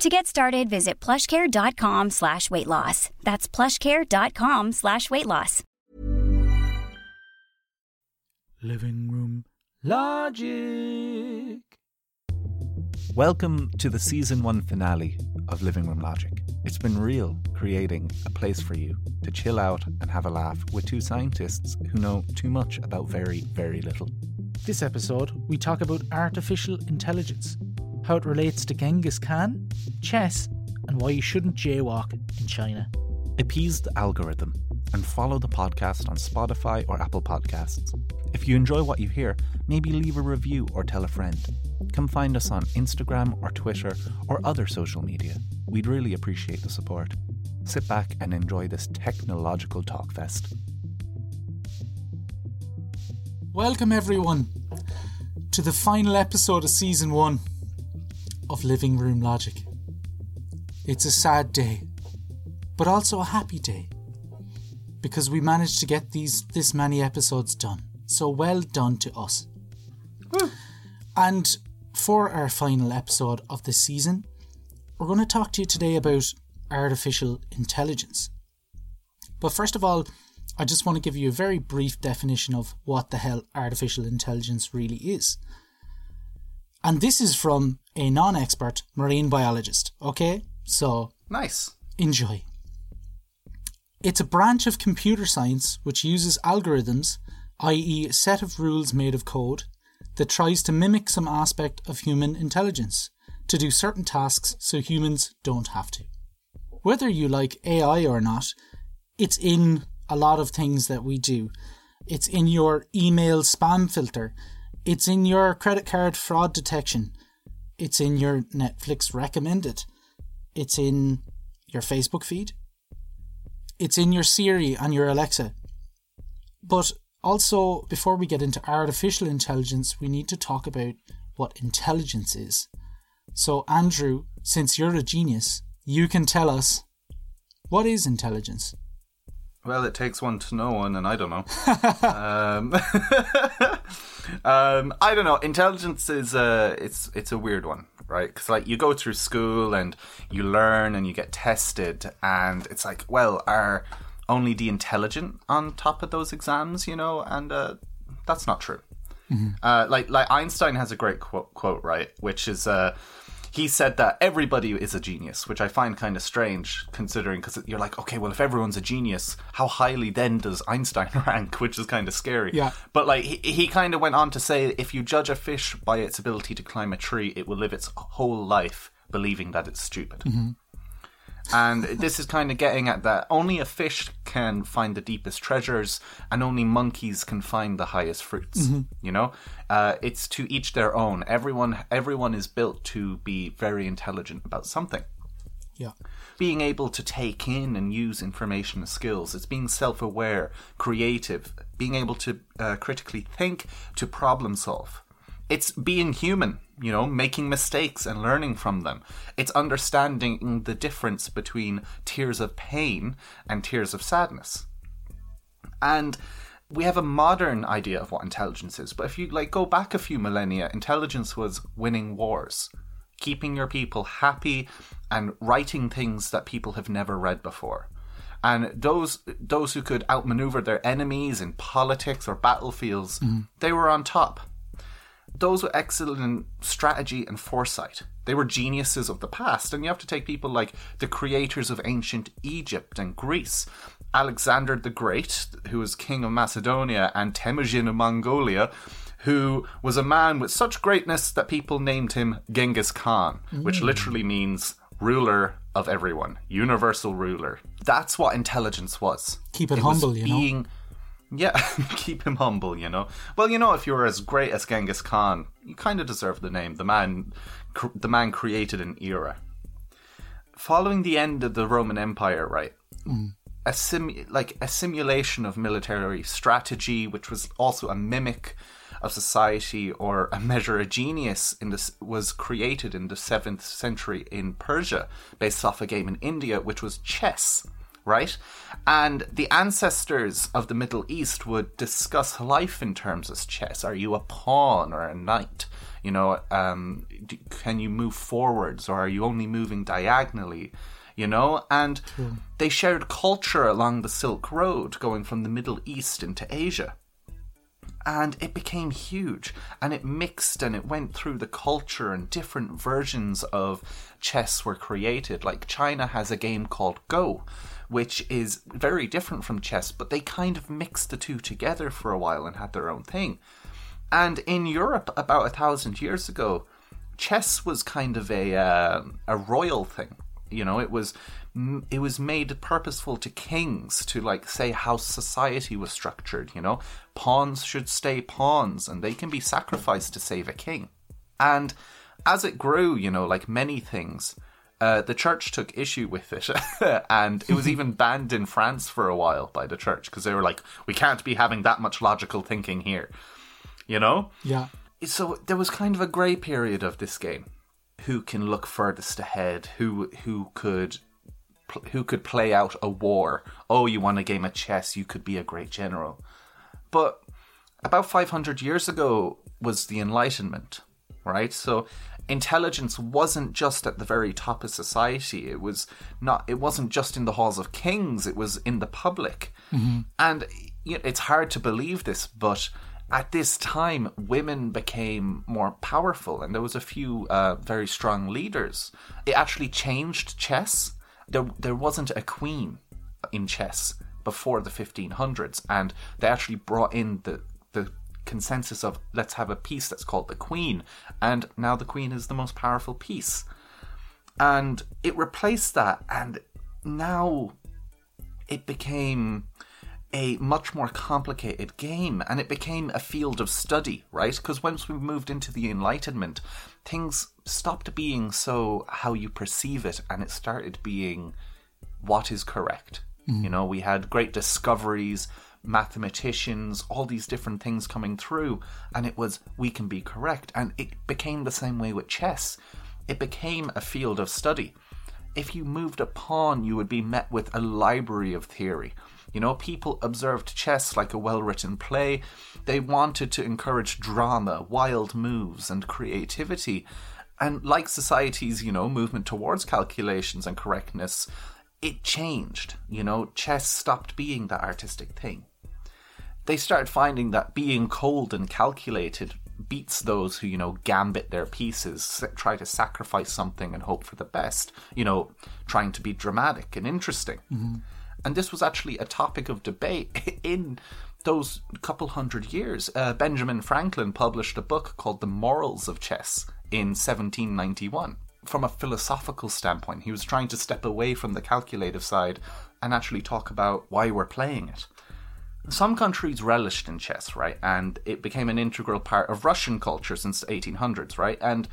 To get started, visit plushcare.com slash weight loss. That's plushcare.com slash weight loss. Living Room Logic. Welcome to the season one finale of Living Room Logic. It's been real creating a place for you to chill out and have a laugh with two scientists who know too much about very, very little. This episode, we talk about artificial intelligence, how it relates to Genghis Khan, chess, and why you shouldn't jaywalk in China. Appease the algorithm and follow the podcast on Spotify or Apple Podcasts. If you enjoy what you hear, maybe leave a review or tell a friend. Come find us on Instagram or Twitter or other social media. We'd really appreciate the support. Sit back and enjoy this technological talkfest. Welcome, everyone, to the final episode of season one of Living Room Logic. It's a sad day, but also a happy day because we managed to get these this many episodes done. So well done to us. And for our final episode of this season, we're going to talk to you today about artificial intelligence. But first of all, I just want to give you a very brief definition of what the hell artificial intelligence really is. And this is from a non expert marine biologist, okay? So Nice. enjoy. It's a branch of computer science which uses algorithms, i.e., a set of rules made of code, that tries to mimic some aspect of human intelligence to do certain tasks so humans don't have to. Whether you like AI or not, it's in a lot of things that we do. It's in your email spam filter, it's in your credit card fraud detection, it's in your Netflix recommended, it's in your Facebook feed, it's in your Siri and your Alexa. But also, before we get into artificial intelligence, we need to talk about what intelligence is. So, Andrew, since you're a genius, you can tell us what is intelligence? Well, it takes one to know one, and I don't know. um, um, I don't know. Intelligence is a it's it's a weird one, right? Because like you go through school and you learn and you get tested, and it's like, well, are only the intelligent on top of those exams, you know? And uh, that's not true. Uh, like like Einstein has a great quote, quote right, which is uh, he said that everybody is a genius, which I find kind of strange considering because you're like, okay, well, if everyone's a genius, how highly then does Einstein rank? Which is kind of scary. Yeah. But like he, he kind of went on to say, if you judge a fish by its ability to climb a tree, it will live its whole life believing that it's stupid. Mm-hmm. And this is kind of getting at that only a fish can find the deepest treasures, and only monkeys can find the highest fruits. You know, uh, it's to each their own. Everyone, everyone is built to be very intelligent about something. Yeah. Being able to take in and use information and skills. It's being self-aware, creative, being able to uh, critically think, to problem solve. It's being human, you know, making mistakes and learning from them. It's understanding the difference between tears of pain and tears of sadness. And we have a modern idea of what intelligence is, but if you like go back a few millennia, intelligence was winning wars, keeping your people happy and writing things that people have never read before. And those those who could outmaneuver their enemies in politics or battlefields, mm-hmm. they were on top those were excellent in strategy and foresight. They were geniuses of the past, and you have to take people like the creators of ancient Egypt and Greece, Alexander the Great, who was king of Macedonia, and Temujin of Mongolia, who was a man with such greatness that people named him Genghis Khan, which mm. literally means ruler of everyone, universal ruler. That's what intelligence was. Keep it was humble, you know? Yeah, keep him humble, you know. Well, you know, if you're as great as Genghis Khan, you kind of deserve the name. The man, cr- the man created an era. Following the end of the Roman Empire, right? Mm. a sim like a simulation of military strategy, which was also a mimic of society or a measure of genius in this was created in the seventh century in Persia, based off a game in India, which was chess. Right? And the ancestors of the Middle East would discuss life in terms of chess. Are you a pawn or a knight? You know, um, do, can you move forwards or are you only moving diagonally? You know, and they shared culture along the Silk Road, going from the Middle East into Asia and it became huge and it mixed and it went through the culture and different versions of chess were created. Like china has a game called go which is very different from chess but they kind of mixed the two together for a while and had their own thing. And in europe about a thousand years ago chess was kind of a uh, a royal thing. You know it was it was made purposeful to kings to like say how society was structured you know? Pawns should stay pawns and they can be sacrificed to save a king. And as it grew you know like many things uh, the church took issue with it and it was even banned in france for a while by the church because they were like we can't be having that much logical thinking here you know? Yeah. so there was kind of a grey period of this game. Who can look furthest ahead? Who who could who could play out a war. Oh you want a game of chess you could be a great general. But about 500 years ago was the enlightenment right? So intelligence wasn't just at the very top of society. It was not it wasn't just in the halls of kings it was in the public. And you know, it's hard to believe this but at this time women became more powerful and there was a few uh, very strong leaders. It actually changed chess there, there wasn't a queen in chess before the 1500s and they actually brought in the the consensus of let's have a piece that's called the queen and now the queen is the most powerful piece and it replaced that and now it became a much more complicated game and it became a field of study, right? Because once we moved into the Enlightenment, things stopped being so how you perceive it and it started being what is correct. Mm. You know, we had great discoveries, mathematicians, all these different things coming through, and it was we can be correct. And it became the same way with chess. It became a field of study. If you moved a pawn, you would be met with a library of theory. You know, people observed chess like a well written play. They wanted to encourage drama, wild moves, and creativity. And like society's, you know, movement towards calculations and correctness, it changed. You know, chess stopped being that artistic thing. They started finding that being cold and calculated beats those who, you know, gambit their pieces, try to sacrifice something and hope for the best, you know, trying to be dramatic and interesting. And this was actually a topic of debate in those couple hundred years. Uh, Benjamin Franklin published a book called The Morals of Chess in 1791. From a philosophical standpoint, he was trying to step away from the calculative side and actually talk about why we're playing it. Some countries relished in chess, right? And it became an integral part of Russian culture since the 1800s, right? And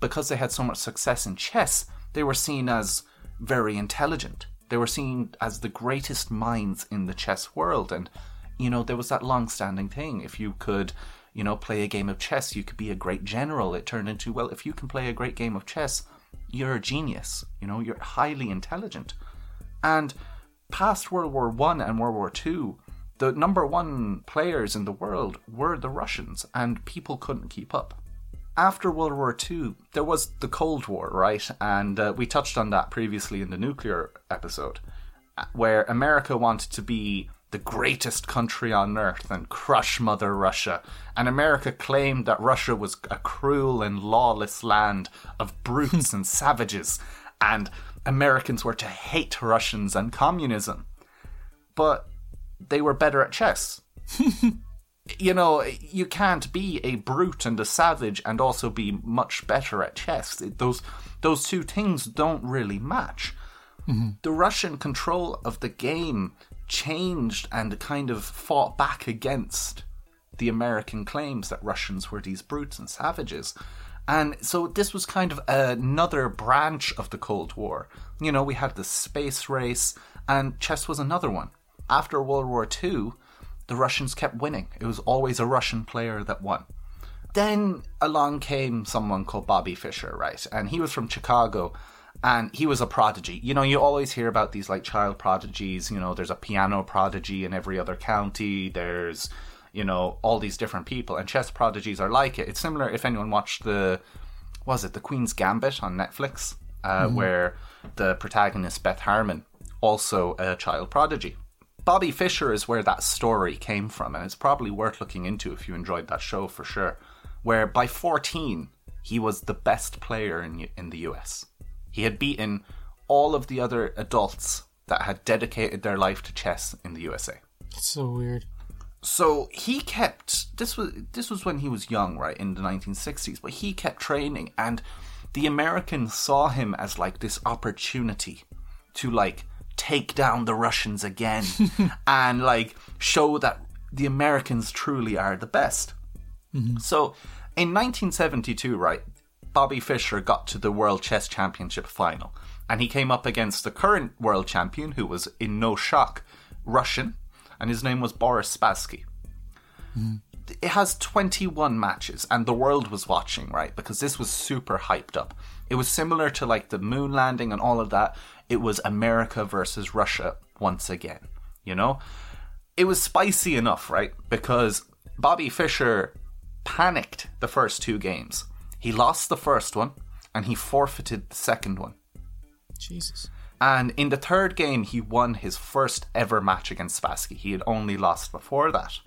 because they had so much success in chess, they were seen as very intelligent. They were seen as the greatest minds in the chess world. And, you know, there was that long standing thing. If you could, you know, play a game of chess, you could be a great general. It turned into, well, if you can play a great game of chess, you're a genius. You know, you're highly intelligent. And past World War One and World War Two, the number one players in the world were the Russians, and people couldn't keep up. After World War II, there was the Cold War, right? And uh, we touched on that previously in the nuclear episode, uh, where America wanted to be the greatest country on earth and crush Mother Russia. And America claimed that Russia was a cruel and lawless land of brutes and savages, and Americans were to hate Russians and communism. But they were better at chess. you know, you can't be a brute and a savage and also be much better at chess. Those those two things don't really match. Mm-hmm. The Russian control of the game changed and kind of fought back against the American claims that Russians were these brutes and savages. And so this was kind of another branch of the Cold War. You know, we had the space race and chess was another one. After World War II, the Russians kept winning. It was always a Russian player that won. Then along came someone called Bobby Fischer, right? And he was from Chicago and he was a prodigy. You know, you always hear about these like child prodigies. You know, there's a piano prodigy in every other county. There's, you know, all these different people, and chess prodigies are like it. It's similar if anyone watched the, was it the Queen's Gambit on Netflix, uh, mm-hmm. where the protagonist Beth Harmon also a child prodigy. Bobby Fischer is where that story came from, and it's probably worth looking into if you enjoyed that show for sure. Where by 14, he was the best player in, in the US. He had beaten all of the other adults that had dedicated their life to chess in the USA. That's so weird. So he kept this was this was when he was young, right, in the 1960s, but he kept training and the Americans saw him as like this opportunity to like take down the Russians again and like show that the Americans truly are the best. Mm-hmm. So in 1972, right, Bobby Fischer got to the World Chess Championship final, and he came up against the current world champion, who was in no shock, Russian, and his name was Boris Spassky. Mm. It has 21 matches, and the world was watching, right? Because this was super hyped up. It was similar to like the moon landing and all of that. It was America versus Russia once again, you know? It was spicy enough, right? Because Bobby Fischer panicked the first two games he lost the first one and he forfeited the second one. Jesus. And in the third game, he won his first ever match against Spassky. He had only lost before that.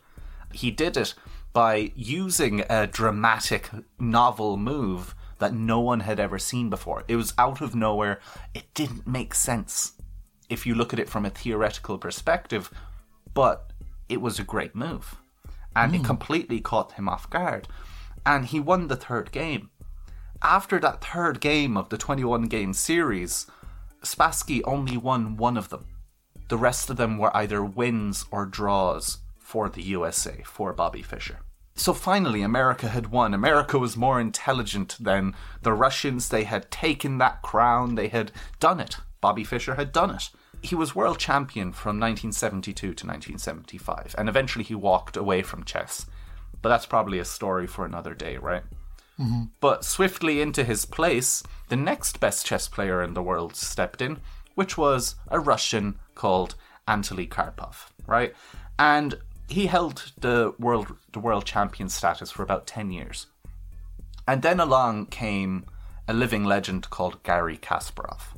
He did it by using a dramatic, novel move that no one had ever seen before. It was out of nowhere. It didn't make sense if you look at it from a theoretical perspective, but it was a great move. And mm. it hmm. completely caught him off guard and he won the third game. After that third game of the 21 game series, Spassky only won one of them. The rest of them were either wins or draws for the USA, for Bobby Fischer. So finally, America had won. America was more intelligent than the Russians. They had taken that crown, they had done it. Bobby Fischer had done it. He was world champion from 1972 to 1975, and eventually he walked away from chess but that's probably a story for another day, right? Mm-hmm. But swiftly into his place, the next best chess player in the world stepped in, which was a Russian called Anatoly Karpov, right? And he held the world the world champion status for about 10 years. And then along came a living legend called Gary Kasparov.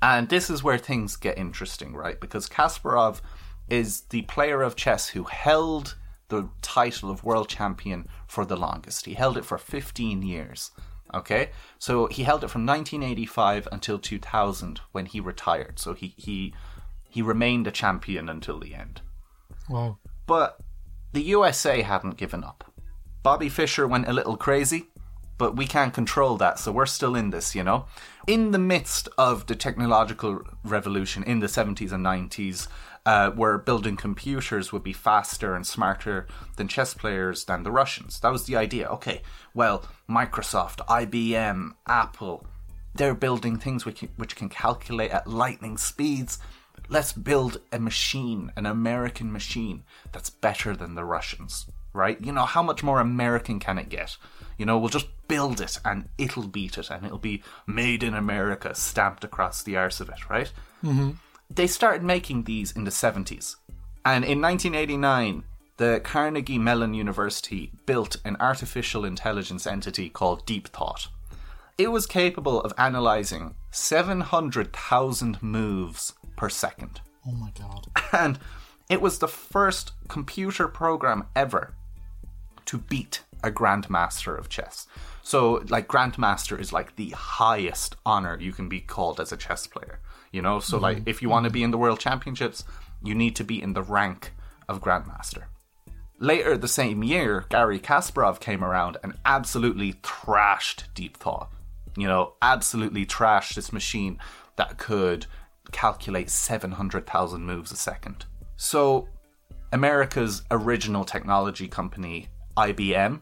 And this is where things get interesting, right? Because Kasparov is the player of chess who held the title of world champion for the longest. He held it for 15 years. Okay, so he held it from 1985 until 2000 when he retired. So he he he remained a champion until the end. Wow! But the USA hadn't given up. Bobby Fischer went a little crazy, but we can't control that, so we're still in this, you know. In the midst of the technological revolution in the 70s and 90s, uh, where building computers would be faster and smarter than chess players than the Russians. That was the idea. Okay, well, Microsoft, IBM, Apple, they're building things which, which can calculate at lightning speeds. Let's build a machine, an American machine, that's better than the Russians, right? You know, how much more American can it get? You know, we'll just build it and it'll beat it and it'll be made in America, stamped across the arse of it, right? Mm-hmm they started making these in the 70s. And in 1989, the Carnegie Mellon University built an artificial intelligence entity called Deep Thought. It was capable of analyzing 700,000 moves per second. Oh my god. And it was the first computer program ever to beat a grandmaster of chess. So, like, grandmaster is like the highest honor you can be called as a chess player. You know, so mm-hmm. like if you want to be in the world championships, you need to be in the rank of grandmaster. Later the same year, Gary Kasparov came around and absolutely thrashed Deep Thought. You know, absolutely trashed this machine that could calculate 700,000 moves a second. So, America's original technology company, IBM,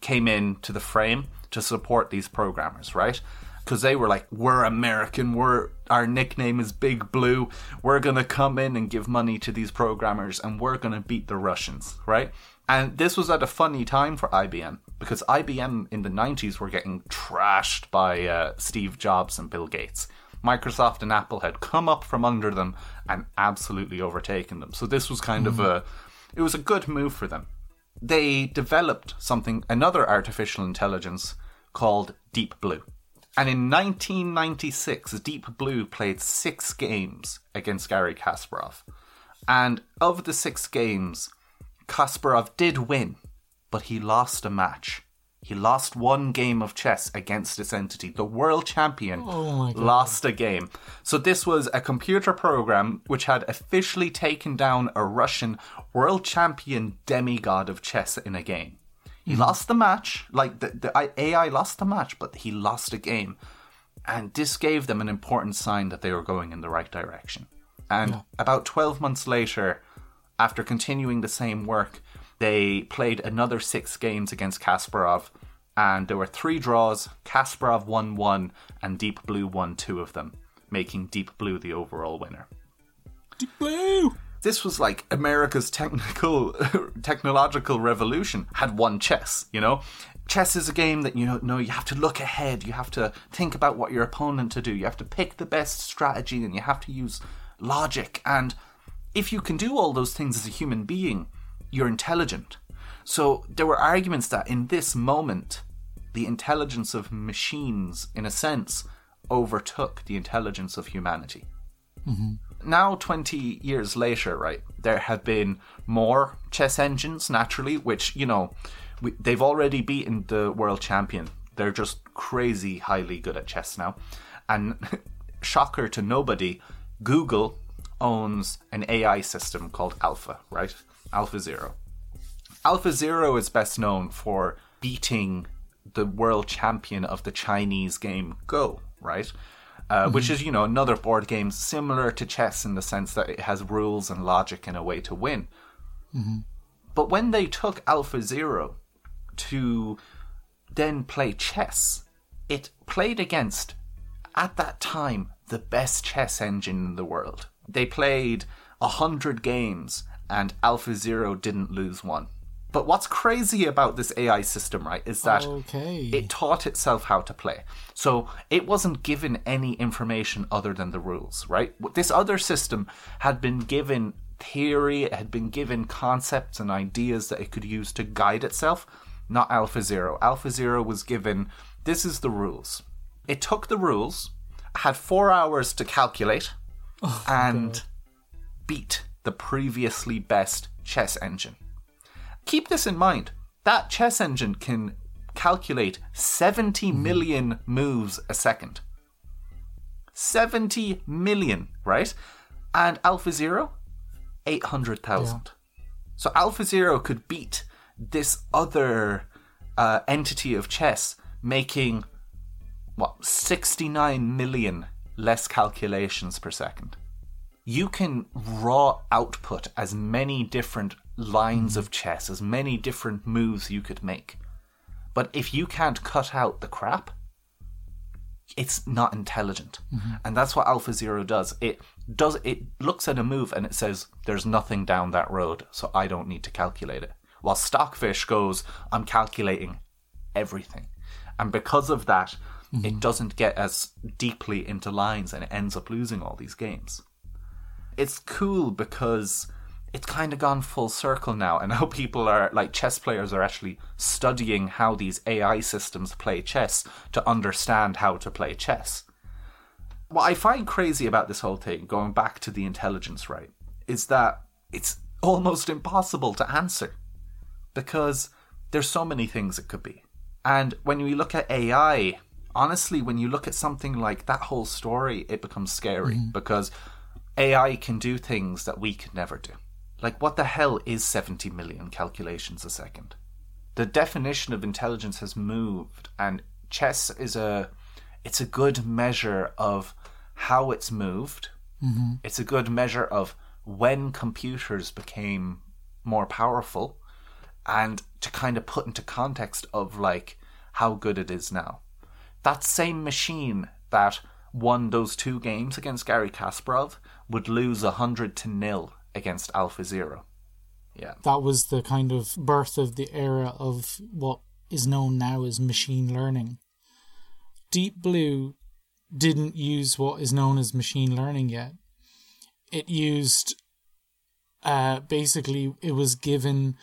came in to the frame to support these programmers, right? Because they were like, "We're American. We're our nickname is Big Blue. We're gonna come in and give money to these programmers, and we're gonna beat the Russians, right?" And this was at a funny time for IBM because IBM in the 90s were getting trashed by uh, Steve Jobs and Bill Gates. Microsoft and Apple had come up from under them and absolutely overtaken them. So this was kind of a it was a good move for them. They developed something another artificial intelligence called Deep Blue. And in 1996, Deep Blue played 6 games against Gary Kasparov. And of the 6 games, Kasparov did win, but he lost a match. He lost one game of chess against this entity. The world champion Oh lost a game. So this was a computer program which had officially taken down a Russian world champion demigod of chess in a game. He mm-hmm. lost the match, like the, the AI lost the match, but he lost a game. And this gave them an important sign that they were going in the right direction. And about 12 months later, after continuing the same work, they played another six games against Kasparov, and there were three draws. Kasparov won one, and Deep Blue won two of them, making Deep Blue the overall winner. Deep Blue. This was like America's technical, technological revolution had won chess. You know, chess is a game that you know you have to look ahead. You have to think about what your opponent to do. You have to pick the best strategy, and you have to use logic. And if you can do all those things as a human being, you're intelligent. So there were arguments that in this moment, the intelligence of machines, in a sense, overtook the intelligence of humanity. Mm-hmm. Now, 20 years later, right, there have been more chess engines, naturally, which, you know, we, they've already beaten the world champion. They're just crazy highly good at chess now. And shocker to nobody, Google owns an AI system called Alpha, right? Alpha Zero. Alpha Zero is best known for beating the world champion of the Chinese game Go, right? Uh, Which is, you know, another board game similar to chess in the sense that it has rules and logic and a way to win. But when they took Alpha Zero to then play chess, it played against, at that time, the best chess engine in the world. They played a hundred games and Alpha Zero didn't lose one. But what's crazy about this AI system, right, is that Okay. it taught itself how to play. So it wasn't given any information other than the rules, right? This other system had been given theory, it had been given concepts and ideas that it could use to guide itself, not Alpha Zero. Alpha Zero was given this is the rules. It took the rules, had four hours to calculate, oh, and beat the previously best chess engine. Keep this in mind. That chess engine can calculate 70 million moves a second. 70 million, right? And Alpha Zero, 800,000. So Alpha Zero could beat this other uh, entity of chess, making what 69 million less calculations per second. You can raw output as many different lines of chess, as many different moves you could make. But if you can't cut out the crap, it's not intelligent. Mm-hmm. And that's what Alpha Zero does. It does it looks at a move and it says there's nothing down that road, so I don't need to calculate it. While Stockfish goes, I'm calculating everything. And because of that, it mm-hmm. doesn't get as deeply into lines and it ends up losing all these games. It's cool because it's kind of gone full circle now, and now people are like chess players are actually studying how these AI systems play chess to understand how to play chess. What I find crazy about this whole thing, going back to the intelligence, right, is that it's almost impossible to answer because there's so many things it could be. And when we look at AI, honestly, when you look at something like that whole story, it becomes scary mm-hmm. because AI can do things that we could never do. Like, what the hell is 70 million calculations a second? The definition of intelligence has moved, and chess is a it's a good measure of how it's moved. Mm-hmm. It's a good measure of when computers became more powerful, and to kind of put into context of like how good it is now. that same machine that won those two games against Gary Kasparov would lose 100 to nil against Alpha Zero. Yeah. That was the kind of birth of the era of what is known now as machine learning. Deep Blue didn't use what is known as machine learning yet. It used, uh, basically, it was given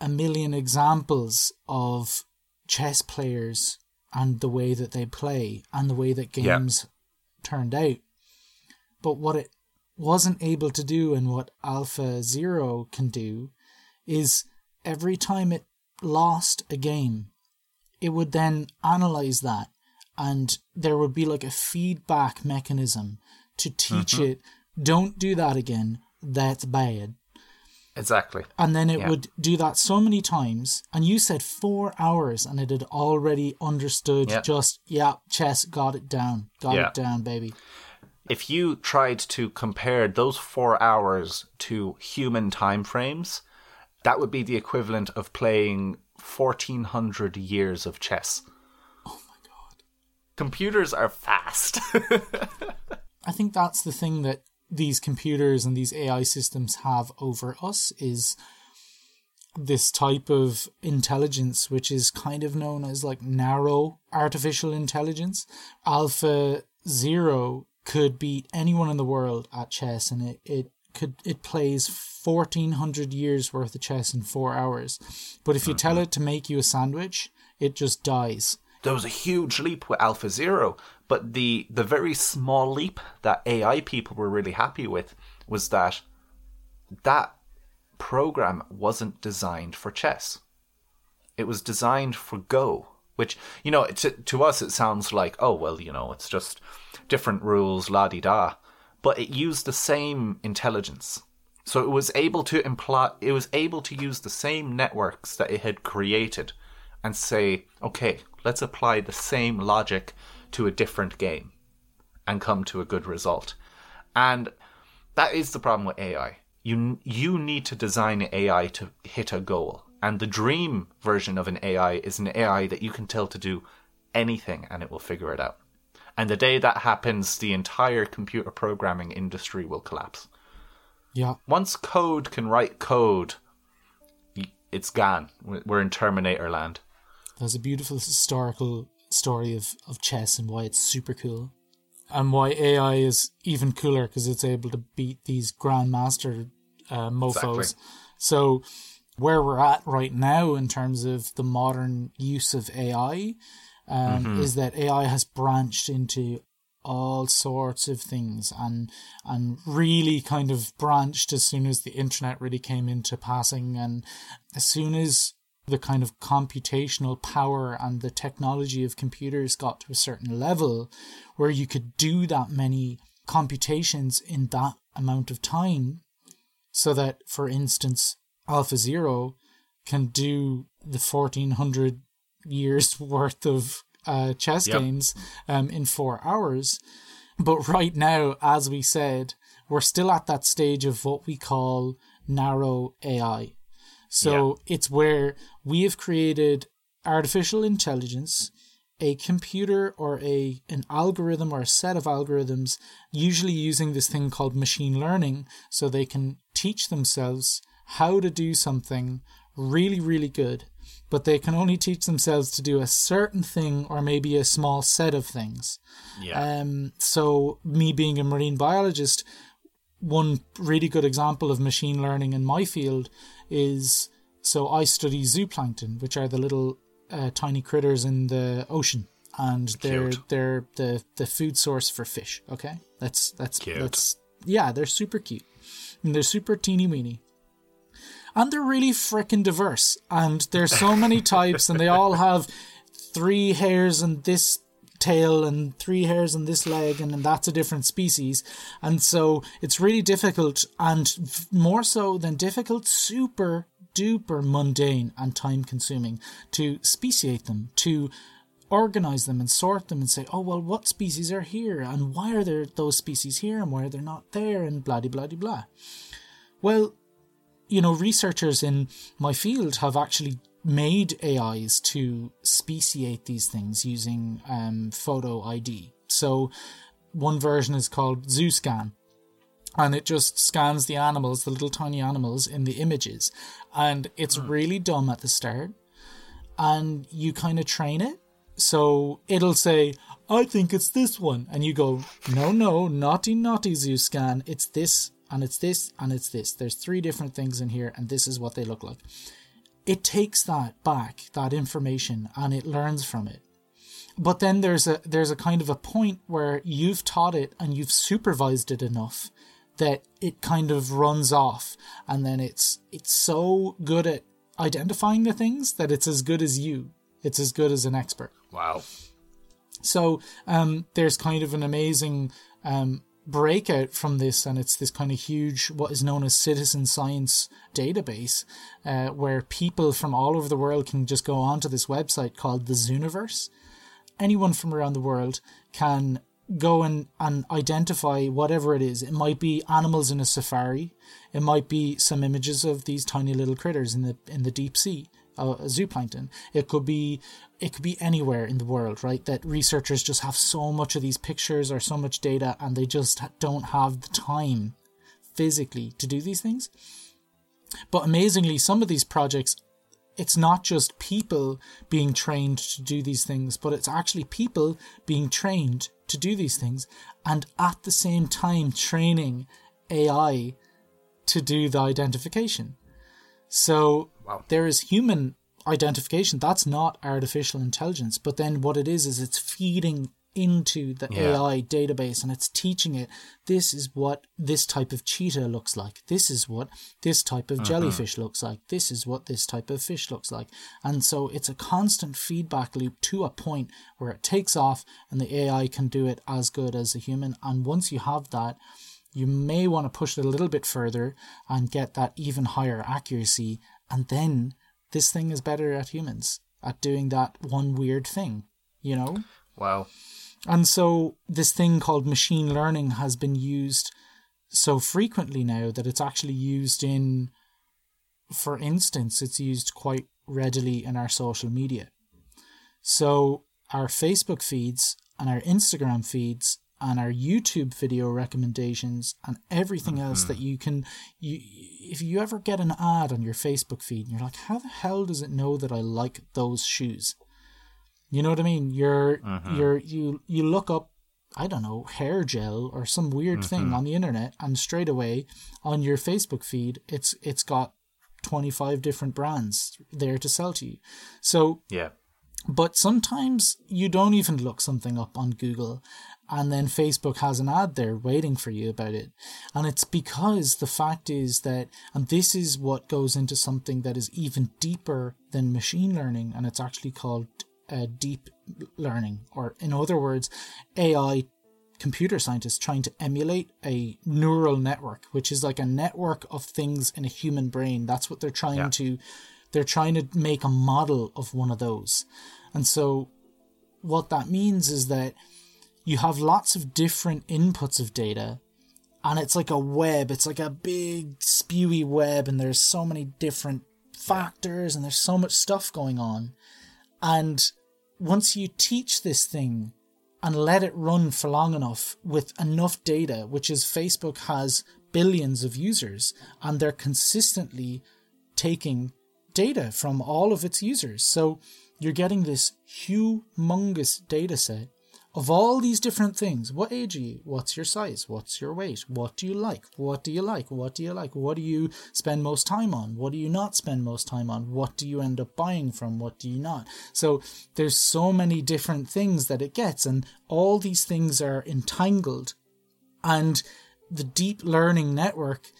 a million examples of chess players and the way that they play and the way that games turned out. But what it wasn't able to do and what Alpha Zero can do is every time it lost a game, it would then analyze that and there would be like a feedback mechanism to teach Mm-hmm. it don't do that again, that's bad. Exactly. And then it Yeah. would do that so many times. And you said four hours, and it had already understood Yeah. just, yeah, chess got it down. Got Yeah. it down, baby. If you tried to compare those four hours to human time frames, that would be the equivalent of playing 1400 years of chess. Oh my God. Computers are fast. I think that's the thing that these computers and these AI systems have over us is this type of intelligence, which is kind of known as like narrow artificial intelligence. Alpha Zero could beat anyone in the world at chess, and it, it could it plays fourteen hundred years worth of chess in four hours. But if you tell mm-hmm. it to make you a sandwich, it just dies. there was a huge leap with Alpha Zero, but the the very small leap that AI people were really happy with was that that program wasn't designed for chess. It was designed for Go, which you know to to us it sounds like oh well you know it's just different rules la di da, but it used the same intelligence. So it was able to imply it was able to use the same networks that it had created and say, okay, let's apply the same logic to a different game and come to a good result. And that is the problem with AI. You you need to design an AI to hit a goal. And the dream version of an AI is an AI that you can tell to do anything and it will figure it out. And the day that happens, the entire computer programming industry will collapse. Yeah. Once code can write code, it's gone. We're in Terminator land. There's a beautiful historical story of, of chess and why it's super cool. And why AI is even cooler because it's able to beat these grandmaster uh, mofos. Exactly. So, where we're at right now in terms of the modern use of AI um, is that AI has branched into all sorts of things and and really kind of branched as soon as the internet really came into passing and as soon as the kind of computational power and the technology of computers got to a certain level where you could do that many computations in that amount of time so that for instance alpha zero can do the 1400 years worth of uh, chess Yep. games um, in four hours but right now as we said we're still at that stage of what we call narrow ai so it's where we have created artificial intelligence, a computer or a an algorithm or a set of algorithms, usually using this thing called machine learning, so they can teach themselves how to do something really, really good. But they can only teach themselves to do a certain thing or maybe a small set of things. Yeah. Um, so me being a marine biologist, one really good example of machine learning in my field is so I study zooplankton, which are the little uh, tiny critters in the ocean, and they're Cute. they're the the food source for fish. Okay, that's that's Cute. that's yeah, they're super cute, and they're super teeny weeny. And they're really freaking diverse, and there's so many types, and they all have three hairs and this tail and three hairs on this leg and, then that's a different species. And so it's really difficult and f- more so than difficult super duper mundane and time consuming to speciate them to organize them and sort them and say oh well what species are here? And why are there those species here? And why are they not there? And blah de blah blah well you know researchers in my field have actually made AIs to speciate these things using um, photo ID. So one version is called ZooScan, and it just scans the animals, the little tiny animals in the images, and it's really dumb at the start, and you kind of train it. So it'll say, "I think it's this one," and you go, "No, no, naughty, naughty ZooScan. It's this." And it's this and it's this. There's three different things in here, and this is what they look like it takes that back, that information, and it learns from it. But then there's a there's a kind of a point where you've taught it and you've supervised it enough that it kind of runs off, and then it's it's so good at identifying the things that it's as good as you. It's as good as an expert. Wow. So um, there's kind of an amazing um, breakout from this, and it's this kind of huge, what is known as citizen science database, uh, where people from all over the world can just go onto this website called the Zooniverse. Anyone from around the world can go and, and identify whatever it is. It might be animals in a safari. It might be some images of these tiny little critters in the in the deep sea, uh, zooplankton. It could be it could be anywhere in the world, right? That researchers just have so much of these pictures or so much data, and they just don't have the time physically to do these things. But amazingly, some of these projects, it's not just people being trained to do these things, but it's actually people being trained to do these things and at the same time training AI to do the identification. So Wow. there is human identification. That's not artificial intelligence. But then what it is, is it's feeding into the Yeah. AI database and it's teaching it this is what this type of cheetah looks like. This is what this type of mm-hmm. jellyfish looks like. This is what this type of fish looks like. And so it's a constant feedback loop to a point where it takes off and the AI can do it as good as a human. And once you have that, you may want to push it a little bit further and get that even higher accuracy. And then this thing is better at humans at doing that one weird thing, you know? Wow. And so this thing called machine learning has been used so frequently now that it's actually used in, for instance, it's used quite readily in our social media. So our Facebook feeds and our Instagram feeds and our YouTube video recommendations and everything else mm-hmm. that you can you if you ever get an ad on your Facebook feed and you're like how the hell does it know that I like those shoes? You know what I mean? You're mm-hmm. you're you you look up I don't know, hair gel or some weird mm-hmm. thing on the internet and straight away on your Facebook feed it's it's got 25 different brands there to sell to you. So Yeah. but sometimes you don't even look something up on Google and then Facebook has an ad there waiting for you about it. And it's because the fact is that, and this is what goes into something that is even deeper than machine learning, and it's actually called uh, deep learning, or in other words, AI computer scientists trying to emulate a neural network, which is like a network of things in a human brain. That's what they're trying Yeah. to they're trying to make a model of one of those. And so what that means is that you have lots of different inputs of data and it's like a web, it's like a big spewy web and there's so many different factors and there's so much stuff going on. And once you teach this thing and let it run for long enough with enough data, which is Facebook has billions of users and they're consistently taking data from all of its users. So you're getting this humongous data set of all these different things. What age are you? What's your size? What's your weight? What do you like? What do you like? What do you like? What do you spend most time on? What do you not spend most time on? What do you end up buying from? What do you not? So there's so many different things that it gets, and all these things are entangled. And the deep learning network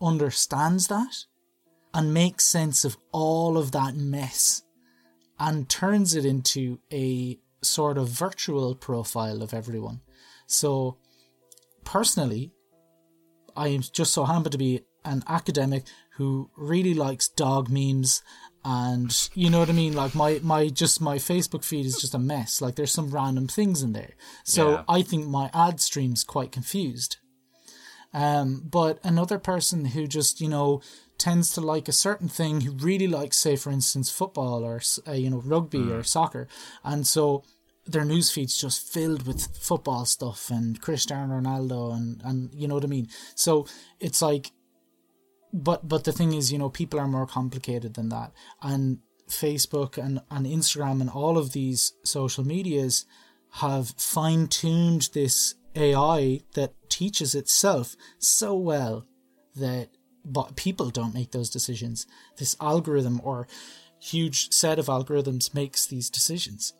understands that and makes sense of all of that mess and turns it into a sort of virtual profile of everyone. So, personally, I am just so happen to be an academic who really likes dog memes and you know what I mean like my my just my Facebook feed is just a mess like there's some random things in there so Yeah. I think my ad stream's quite confused um but another person who just you know tends to like a certain thing who really likes, say, for instance, football or uh, you know rugby or soccer, and so their news feed's just filled with football stuff and Cristiano Ronaldo and and you know what I mean. So it's like, but but the thing is, you know, people are more complicated than that, and Facebook and and Instagram and all of these social medias have fine tuned this AI that teaches itself so well that but people don't make those decisions. This algorithm or huge set of algorithms makes these decisions,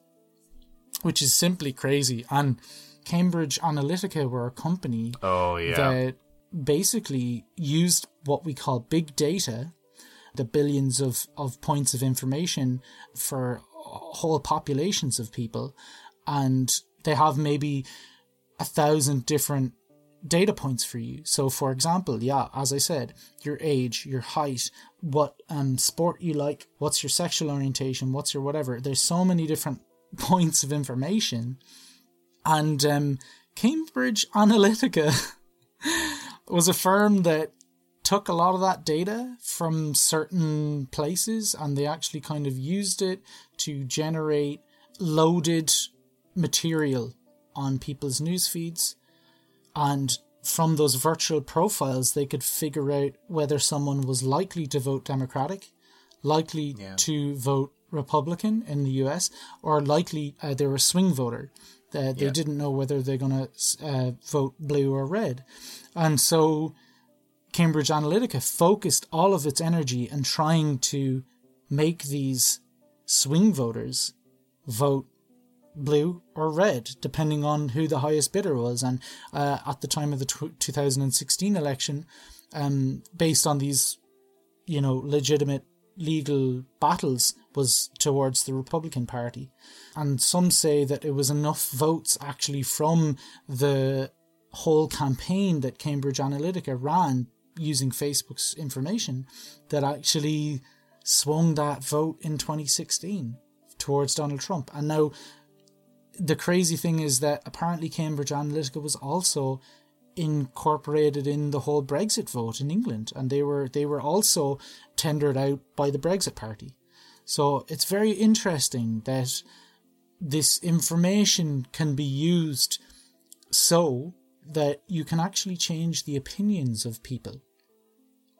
which is simply crazy. And Cambridge Analytica were a company Oh yeah. that basically used what we call big data, the billions of, of points of information for whole populations of people, and they have maybe a thousand different data points for you. So, for example, yeah, as I said, your age, your height, what um, sport you like, what's your sexual orientation, what's your whatever. There's so many different points of information. And um, Cambridge Analytica was a firm that took a lot of that data from certain places and they actually kind of used it to generate loaded material on people's news feeds and from those virtual profiles they could figure out whether someone was likely to vote democratic likely Yeah. to vote republican in the us or likely uh, they were a swing voter uh, they Yeah. didn't know whether they're going to uh, vote blue or red and so cambridge analytica focused all of its energy in trying to make these swing voters vote blue or red, depending on who the highest bidder was. And uh, at the time of the tw 2016 election, um, based on these, you know, legitimate legal battles, was towards the Republican Party. And some say that it was enough votes actually from the whole campaign that Cambridge Analytica ran using Facebook's information that actually swung that vote in 2016 towards Donald Trump. And now the crazy thing is that apparently Cambridge Analytica was also incorporated in the whole Brexit vote in England, and they were they were also tendered out by the Brexit Party. So it's very interesting that this information can be used so that you can actually change the opinions of people.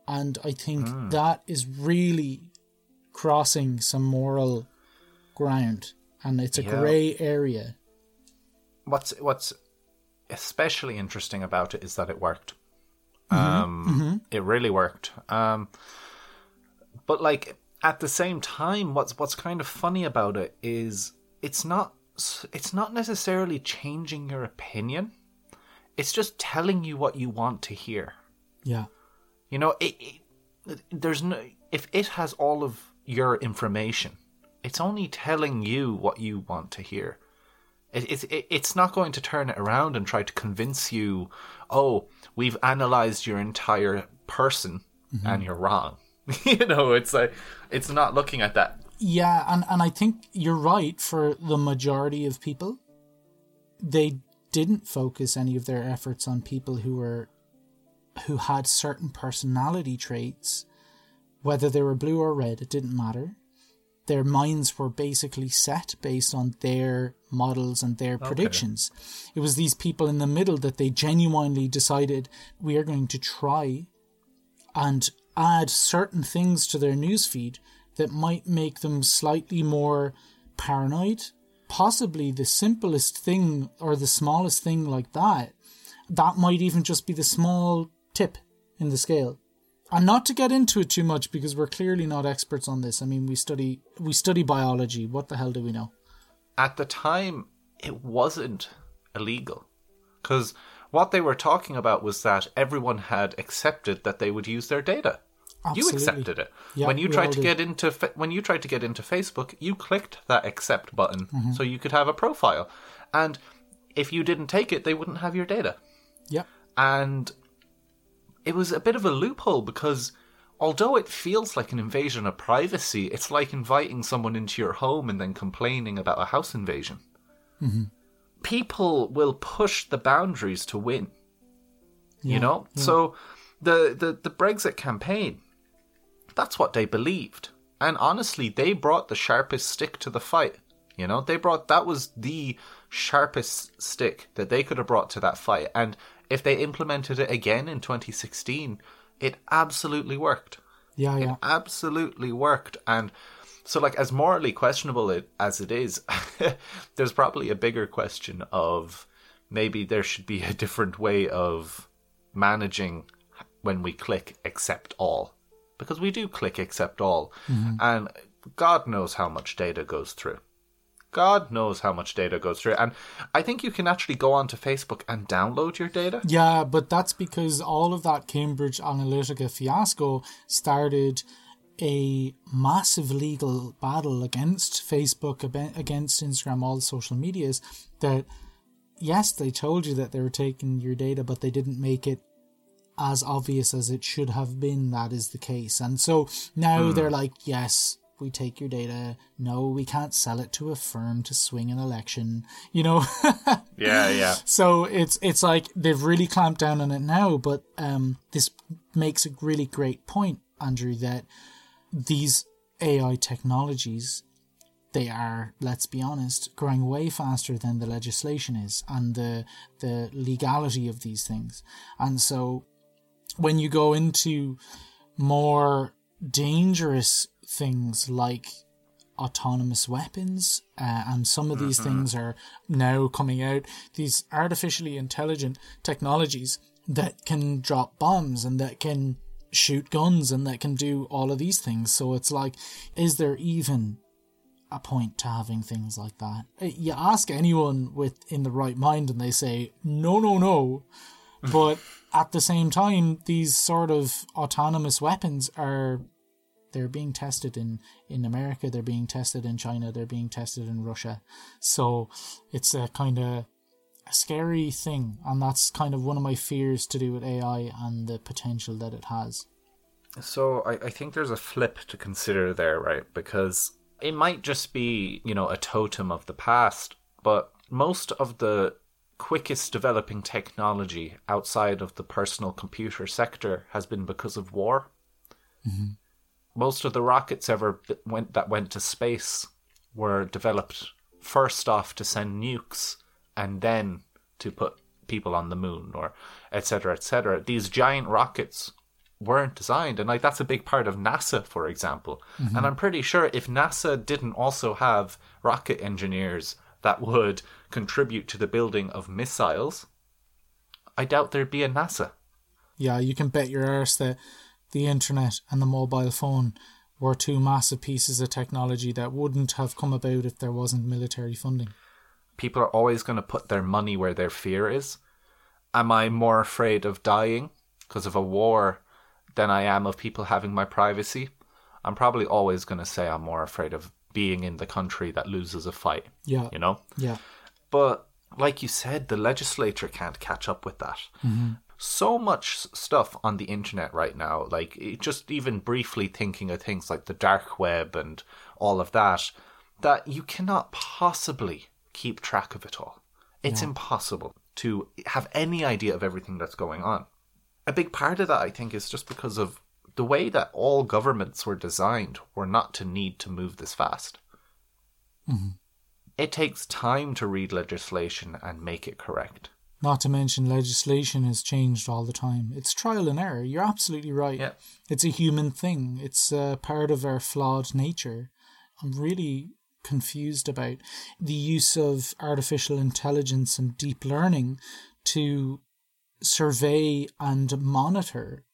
And I think hmm. that is really crossing some moral ground. And it's a Yeah. grey area. what's what's especially interesting about it is that it worked. Mm-hmm. Um, It really worked. Um, but like at the same time, what's what's kind of funny about it is it's not it's not necessarily changing your opinion. It's just telling you what you want to hear. Yeah. You know, it, it there's no if it has all of your information, it's only telling you what you want to hear. It, it's it, it's not going to turn it around and try to convince you, oh, we've analyzed your entire person mm-hmm. and you're wrong. you know, it's like it's not looking at that. Yeah, and, and I think you're right for the majority of people. They didn't focus any of their efforts on people who were who had certain personality traits, whether they were blue or red, it didn't matter. Their minds were basically set based on their models and their predictions. It was these people in the middle that they genuinely decided we are going to try and add certain things to their newsfeed that might make them slightly more paranoid. Possibly the simplest thing or the smallest thing like that. That might even just be the small tip in the scale. And not to get into it too much because we're clearly not experts on this. I mean, we study we study biology. What the hell do we know? At the time, it wasn't illegal because what they were talking about was that everyone had accepted that they would use their data. You accepted it. Yeah, when you tried to did. get into when you tried to get into Facebook, you clicked that accept button Mm-hmm. so you could have a profile. And if you didn't take it, they wouldn't have your data. Yeah, And it was a bit of a loophole because although it feels like an invasion of privacy, it's like inviting someone into your home and then complaining about a house invasion. Mm-hmm. People will push the boundaries to win. you know? So the, the, the Brexit campaign, that's what they believed. And honestly, they brought the sharpest stick to the fight. You know, they brought that was the sharpest stick that they could have brought to that fight. And if they implemented it again in 2016, it absolutely worked. Yeah, yeah. It absolutely worked. And so, like, as morally questionable it, as it is, there's probably a bigger question of maybe there should be a different way of managing when we click accept all. Because we do click accept all. Mm-hmm. And God knows how much data goes through. God knows how much data goes through. And I think you can actually go onto Facebook and download your data. Yeah, but that's because all of that Cambridge Analytica fiasco started a massive legal battle against Facebook, against Instagram, all the social medias. That, yes, they told you that they were taking your data, but they didn't make it as obvious as it should have been that is the case. And so now hmm. they're like, yes, we take your data. No, we can't sell it to a firm to swing an election. You know, Yeah, yeah. so it's it's like they've really clamped down on it now. But um, this makes a really great point, Andrew, that these AI technologies they are, let's be honest, growing way faster than the legislation is and the the legality of these things. And so when you go into more dangerous things like autonomous weapons, uh, and some of these things are now coming out. These artificially intelligent technologies that can drop bombs and that can shoot guns and that can do all of these things. So it's like, is there even a point to having things like that? Uh, You ask anyone with in the right mind, and they say, no, no, no. But at the same time, these sort of autonomous weapons are they're being tested in in America, they're being tested in China, they're being tested in Russia. So it's a kind of scary thing, and that's kind of one of my fears to do with AI and the potential that it has. So I, I think there's a flip to consider there, right? Because it might just be, you know, a totem of the past, but most of the quickest developing technology outside of the personal computer sector has been because of war. Mm-hmm. Most of the rockets ever went that went to space were developed first off to send nukes and then to put people on the moon or etc etc these giant rockets weren't designed and like that's a big part of NASA for example. Mm-hmm. And I'm pretty sure if NASA didn't also have rocket engineers that would contribute to the building of missiles I doubt there'd be a NASA. Yeah, you can bet your arse that the internet and the mobile phone were two massive pieces of technology that wouldn't have come about if there wasn't military funding. people are always going to put their money where their fear is. Am I more afraid of dying because of a war than I am of people having my privacy? I'm probably always going to say I'm more afraid of being in the country that loses a fight Yeah, you know? Yeah, But like you said, the legislature can't catch up with that. Mm-hmm. So much stuff on the internet right now, like just even briefly thinking of things like the dark web and all of that, that you cannot possibly keep track of it all. It's impossible to have any idea of everything that's going on. A big part of that, I think, is just because of the way that all governments were designed were not to need to move this fast mm-hmm. it takes time to read legislation and make it correct. Not to mention legislation has changed all the time. It's trial and error. You're absolutely right. Yeah. It's a human thing. It's a part of our flawed nature. I'm really confused about the use of artificial intelligence and deep learning to survey and monitor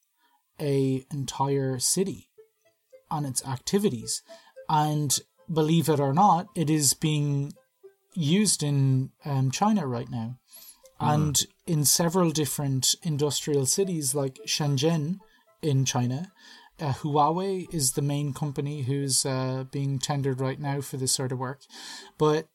a entire city and its activities. And believe it or not, it is being used in um, China right now and in several different industrial cities like Shenzhen in China. Uh, Huawei is the main company who's uh, being tendered right now for this sort of work. But,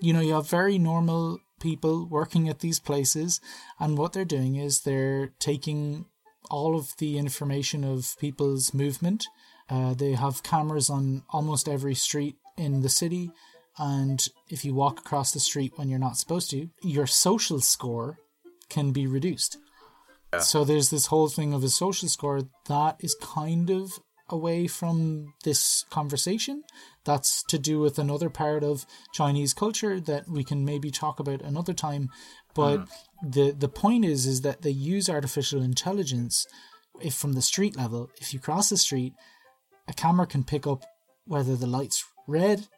you know, you have very normal people working at these places, and what they're doing is they're taking all of the information of people's movement. Uh, they have cameras on almost every street in the city, and if you walk across the street when you're not supposed to, your social score can be reduced. So there's this whole thing of a social score that is kind of away from this conversation. That's to do with another part of Chinese culture that we can maybe talk about another time. But hmm. the the point is is that they use artificial intelligence if from the street level, if you cross the street, a camera can pick up whether the light's red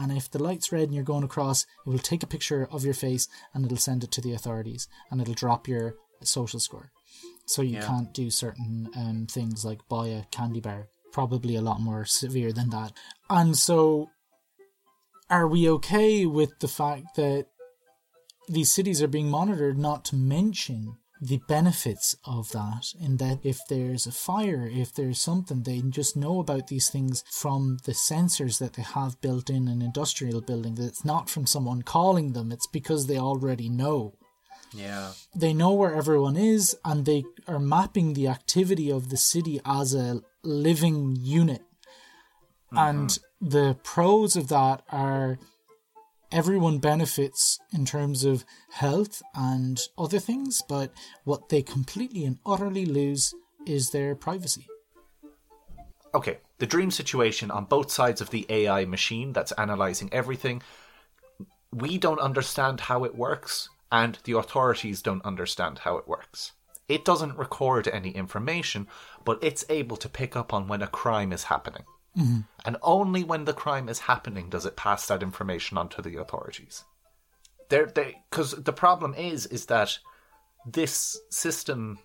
and if the light's red and you're going across, it will take a picture of your face and it'll send it to the authorities and it'll drop your social score. So you Yeah. can't do certain um, things like buy a candy bar. Probably a lot more severe than that. And so, are we okay with the fact that these cities are being monitored? Not to mention the benefits of that, in that if there's a fire, if there's something, they just know about these things from the sensors that they have built in an industrial building. That it's not from someone calling them; it's because they already know Yeah. they know where everyone is and they are mapping the activity of the city as a living unit. Mm-hmm. And the pros of that are everyone benefits in terms of health and other things, but what they completely and utterly lose is their privacy. Okay, the dream situation on both sides of the AI machine that's analyzing everything. We don't understand how it works, and the authorities don't understand how it works. It doesn't record any information, but it's able to pick up on when a crime is happening. Mm-hmm. And only when the crime is happening does it pass that information on to the authorities. There, because the problem is, is that this system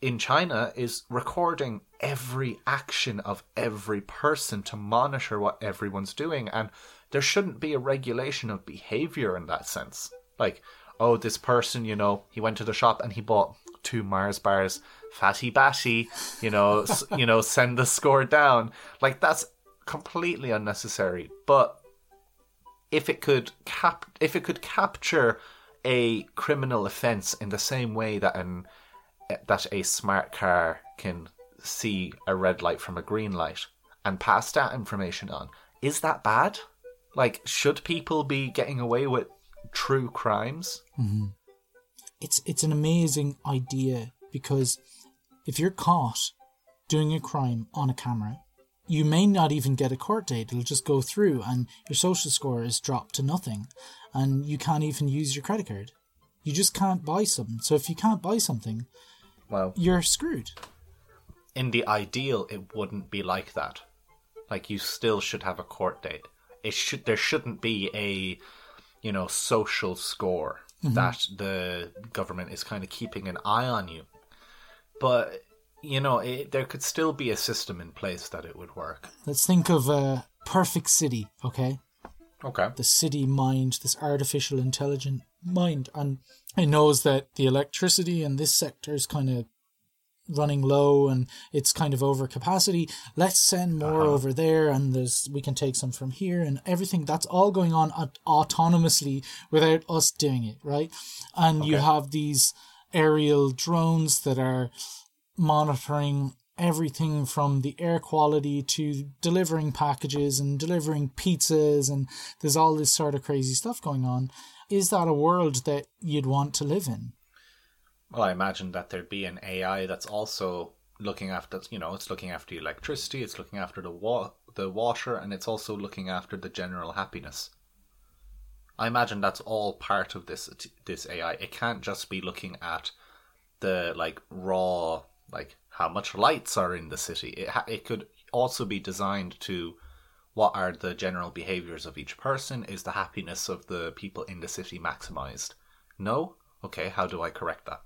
in China is recording every action of every person to monitor what everyone's doing, and there shouldn't be a regulation of behavior in that sense. Like, oh, this person, you know, he went to the shop and he bought two Mars bars, fatty batty, you know, you know, send the score down. Like that's completely unnecessary. But if it could cap, if it could capture a criminal offense in the same way that an that a smart car can see a red light from a green light and pass that information on, is that bad? Like, should people be getting away with true crimes? Mm-hmm. it's it's an amazing idea because if you're caught doing a crime on a camera, you may not even get a court date. It'll just go through and your social score is dropped to nothing and you can't even use your credit card. You just can't buy something. So if you can't buy something, Well, you're screwed. in the ideal, it wouldn't be like that. Like, you still should have a court date. It should there shouldn't be a, you know, social score mm-hmm. that the government is kind of keeping an eye on you. But you know, it, there could still be a system in place that it would work. Let's think of a perfect city, okay? Okay. the city mind, this artificial intelligent mind, and it knows that the electricity in this sector is kind of running low and it's kind of over capacity. Let's send more uh-huh. over there, and there's we can take some from here, and everything that's all going on aut- autonomously without us doing it, right? And you have these aerial drones that are monitoring everything from the air quality to delivering packages and delivering pizzas and there's all this sort of crazy stuff going on is that a world that you'd want to live in Well, I imagine that there'd be an AI that's also looking after, you know, it's looking after the electricity, it's looking after the wa- the water, and it's also looking after the general happiness. I imagine that's all part of this this AI. It can't just be looking at the like raw, like how much lights are in the city. It ha- it could also be designed to what are the general behaviors of each person? Is the happiness of the people in the city maximized? No. Okay, how do I correct that?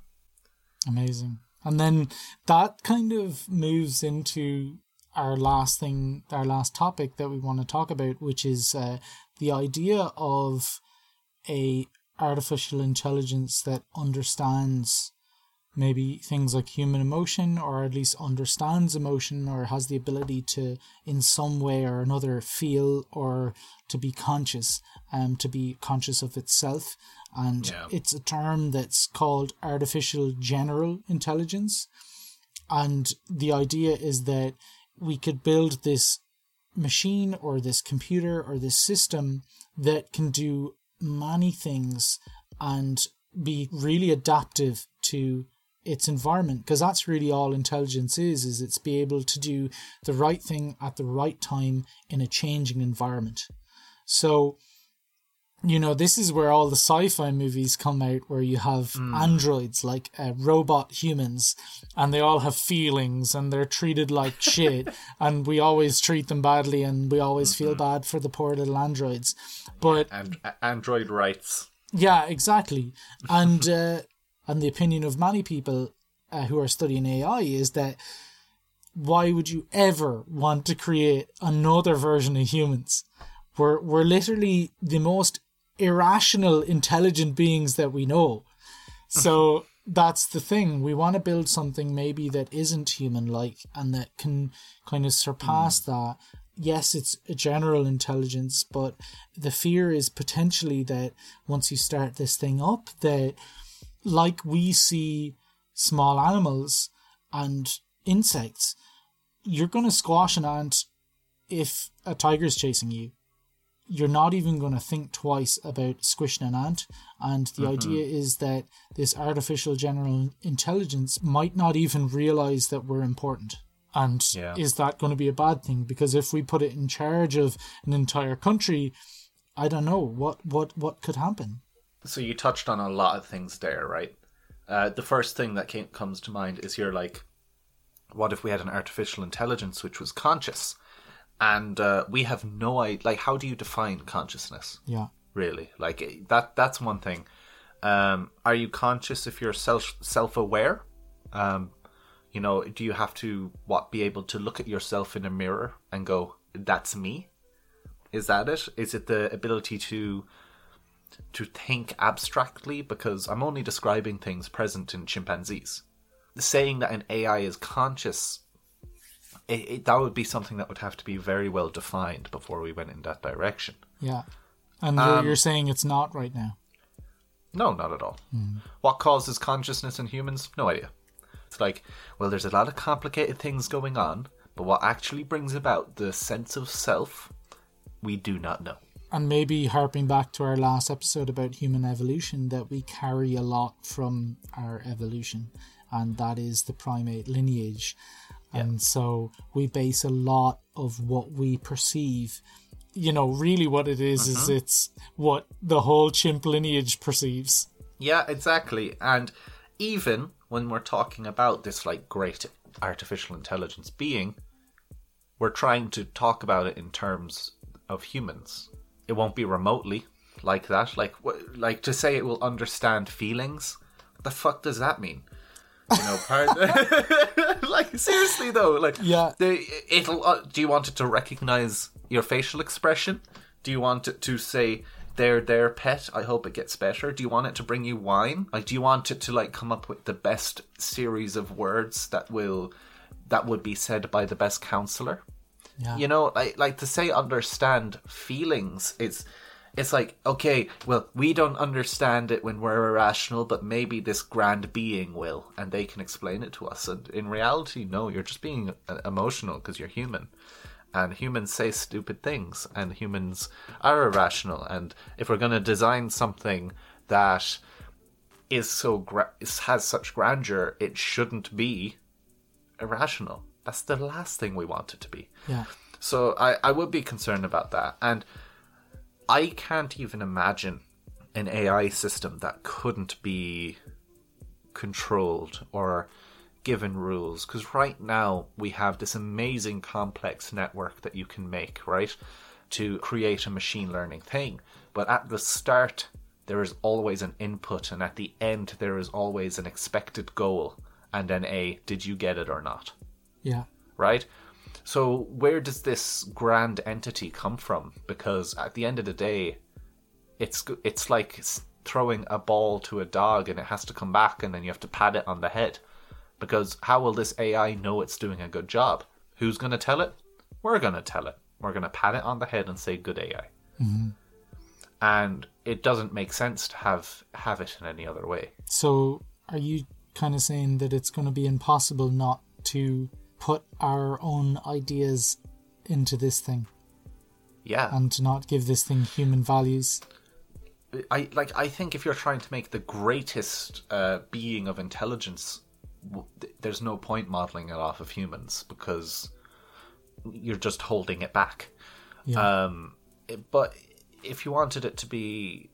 amazing and then that kind of moves into our last thing our last topic that we want to talk about which is uh, the idea of a artificial intelligence that understands maybe things like human emotion or at least understands emotion or has the ability to in some way or another feel or to be conscious um to be conscious of itself and Yeah. it's a term that's called artificial general intelligence and the idea is that we could build this machine or this computer or this system that can do many things and be really adaptive to its environment because that's really all intelligence is is it's be able to do the right thing at the right time in a changing environment so you know this is where all the sci-fi movies come out where you have androids like uh, robot humans and they all have feelings and they're treated like shit and we always treat them badly and we always feel bad for the poor little androids but And a- Android rights. yeah, exactly. And uh, and the opinion of many people uh, who are studying AI is that why would you ever want to create another version of humans? We're we're literally the most irrational, intelligent beings that we know. So that's the thing. We want to build something maybe that isn't human like and that can kind of surpass that. Yes, it's a general intelligence, but the fear is potentially that once you start this thing up, that like we see small animals and insects, you're going to squash an ant if a tiger's chasing you you're not even going to think twice about squishing an ant. And the mm-hmm. idea is that this artificial general intelligence might not even realize that we're important. And Yeah. is that going to be a bad thing? Because if we put it in charge of an entire country, I don't know what what what could happen. So you touched on a lot of things there, right? Uh, the first thing that came, comes to mind is you're like, what if we had an artificial intelligence which was conscious, and uh, we have no idea? Like, how do you define consciousness? Yeah, Really, like eh, that. That's one thing. Um, are you conscious if you're self self aware? Um, you know, do you have to what be able to look at yourself in a mirror and go, "That's me"? Is that it? Is it the ability to to think abstractly? Because I'm only describing things present in chimpanzees. Saying that an AI is conscious, it, it, that would be something that would have to be very well defined before we went in that direction. yeah. And you're, um, you're saying it's not right now. No, not at all. Hmm. What causes consciousness in humans? No idea. It's like, well, there's a lot of complicated things going on, but what actually brings about the sense of self, we do not know. And maybe harping back to our last episode about human evolution, that we carry a lot from our evolution, and that is the primate lineage. And so we base a lot of what we perceive. You know, really what it is, is mm-hmm. it's what the whole chimp lineage perceives. Yeah, exactly. And even when we're talking about this like great artificial intelligence being, we're trying to talk about it in terms of humans. It won't be remotely like that. Like, wh- like to say it will understand feelings. What the fuck does that mean? You know, part. like seriously though, like Yeah. the, it'll. Uh, do you want it to recognize your facial expression? Do you want it to say there, there, pet? I hope it gets better. Do you want it to bring you wine? Like, do you want it to like come up with the best series of words that will that would be said by the best counselor? Yeah. You know, like like to say understand feelings. It's it's like okay, well, we don't understand it when we're irrational, but maybe this grand being will, and they can explain it to us. And in reality, no, you're just being uh, emotional because you're human, and humans say stupid things, and humans are irrational. And if we're going to design something that is so gra- has such grandeur, it shouldn't be irrational. That's the last thing we want it to be. Yeah. So I, I would be concerned about that. And I can't even imagine an AI system that couldn't be controlled or given rules. Because right now we have this amazing complex network that you can make, right? To create a machine learning thing. But at the start, there is always an input, and at the end, there is always an expected goal, and then a did you get it or not? Yeah. right? So where does this grand entity come from? Because at the end of the day, it's it's like throwing a ball to a dog and it has to come back and then you have to pat it on the head. Because how will this AI know it's doing a good job? Who's going to tell it? We're going to tell it. We're going to pat it on the head and say good AI. Mm-hmm. And it doesn't make sense to have have it in any other way. So are you kind of saying that it's going to be impossible not to put our own ideas into this thing Yeah. and to not give this thing human values? I like I think if you're trying to make the greatest uh, being of intelligence w- there's no point modeling it off of humans because you're just holding it back. Yeah. Um, it- but if you wanted it to be,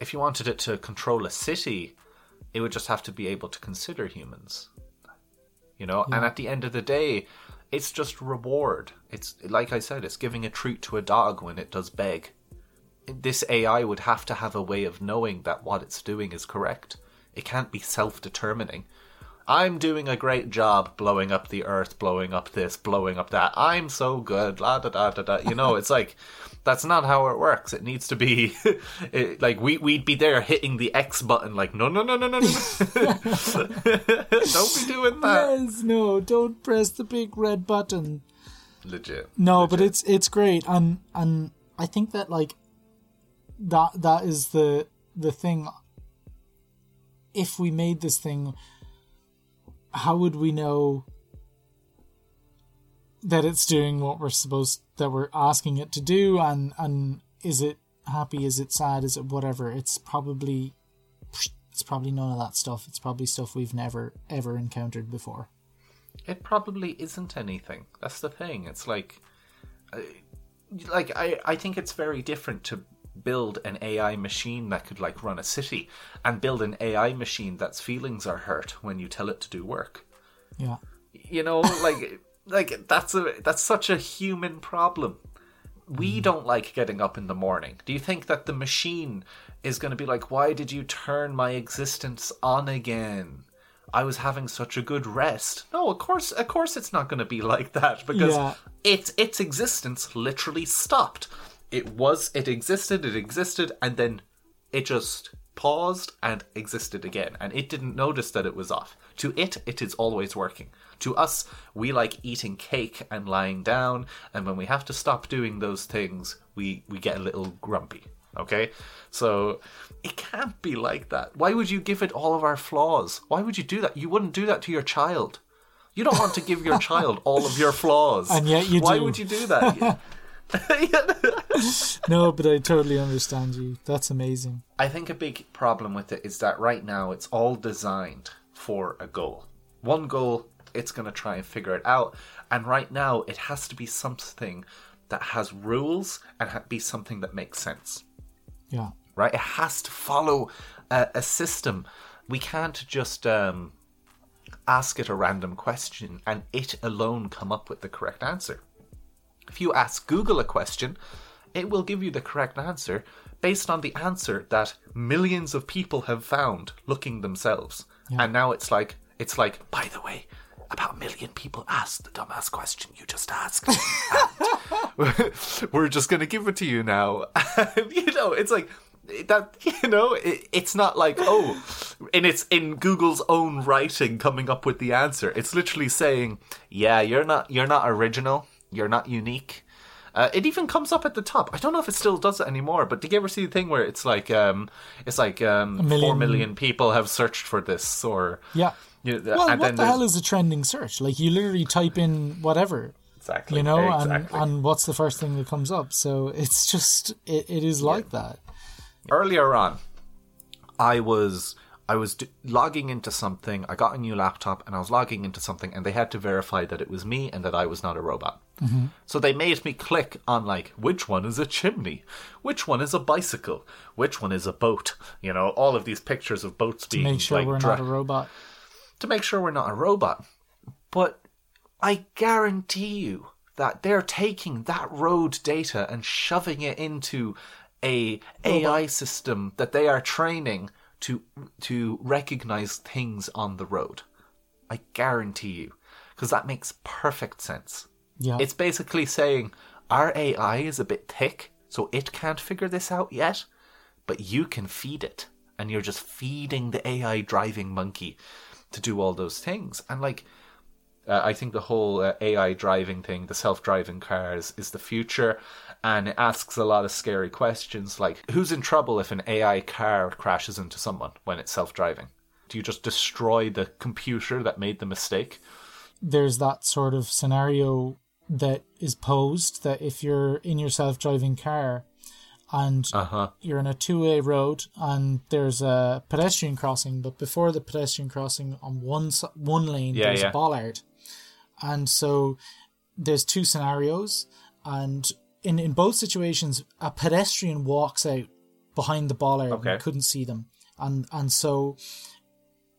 if you wanted it to control a city, it would just have to be able to consider humans. You know, and at the end of the day, it's just reward. It's like I said, it's giving a treat to a dog when it does beg. This AI would have to have a way of knowing that what it's doing is correct. It can't be self determining. I'm doing a great job blowing up the earth, blowing up this, blowing up that. I'm so good, la da da da da. You know, it's like that's not how it works. It needs to be it, like we we'd be there hitting the X button, like no no no no no no, don't be doing that. yes, no, don't press the big red button. Legit. No, but it's it's great, and and I think that like that that is the the thing. If we made this thing, how would we know that it's doing what we're supposed that we're asking it to do, and and is it happy? Is it sad? Is it whatever? It's probably it's probably none of that stuff. It's probably stuff we've never ever encountered before. It probably isn't anything. That's the thing. It's like, uh, like I, I think it's very different to build an AI machine that could like run a city and build an AI machine that's feelings are hurt when you tell it to do work. Yeah. You know, like like that's a that's such a human problem. We hmm. don't like getting up in the morning. Do you think that the machine is going to be like, "Why did you turn my existence on again?" I was having such a good rest. No, of course, of course, it's not going to be like that because Yeah. its its existence literally stopped. It was, it existed, it existed, and then it just paused and existed again, and it didn't notice that it was off. To it, it is always working. To us, we like eating cake and lying down, and when we have to stop doing those things, we we get a little grumpy. Okay, so it can't be like that. Why would you give it all of our flaws? Why would you do that? You wouldn't do that to your child. You don't want to give your child all of your flaws, And yet you Why do. would you do that? No, but I totally understand you. That's amazing. I think a big problem with it is that right now it's all designed for a goal. One goal, it's going to try and figure it out. And right now, it has to be something that has rules and ha- be something that makes sense. Yeah. Right? It has to follow a, a system. We can't just um, ask it a random question and it alone come up with the correct answer. If you ask Google a question, it will give you the correct answer based on the answer that millions of people have found looking themselves. And now it's like it's like, by the way, about a million people asked the dumbass question you just asked. We're just gonna give it to you now. You know, it's like that you know it, it's not like oh and it's in google's own writing coming up with the answer it's literally saying yeah you're not you're not original you're not unique uh, it even comes up at the top. I don't know if it still does it anymore, but did you ever see the thing where it's like, um, it's like um, four million- million people have searched for this, or Yeah. You know, Well, and what then the hell is a trending search? Like you literally type in whatever, exactly, you know, exactly. and and what's the first thing that comes up? So it's just it, it is like that. earlier on i was i was d- logging into something i got a new laptop and i was logging into something and they had to verify that it was me and that i was not a robot mm-hmm. so they made me click on like which one is a chimney which one is a bicycle which one is a boat you know all of these pictures of boats being Make sure like, we're dra- not a robot. To make sure we're not a robot. But I guarantee you that they're taking that road data and shoving it into a AI system that they are training to to recognize things on the road. I guarantee you, because that makes perfect sense. Yeah. It's basically saying our AI is a bit thick, so it can't figure this out yet, but you can feed it. And you're just feeding the AI driving monkey to do all those things. And like, uh, I think the whole uh, AI driving thing, the self driving cars, is the future. And it asks a lot of scary questions like who's in trouble if an AI car crashes into someone when it's self driving? Do you just destroy the computer that made the mistake? There's that sort of scenario that is posed that if you're in your self-driving car and Uh-huh. you're in a two-way road, and there's a pedestrian crossing. But before the pedestrian crossing, on one one lane, Yeah, there's yeah. a bollard, and so there's two scenarios, and in in both situations, a pedestrian walks out behind the bollard. and Okay. you couldn't see them, and and so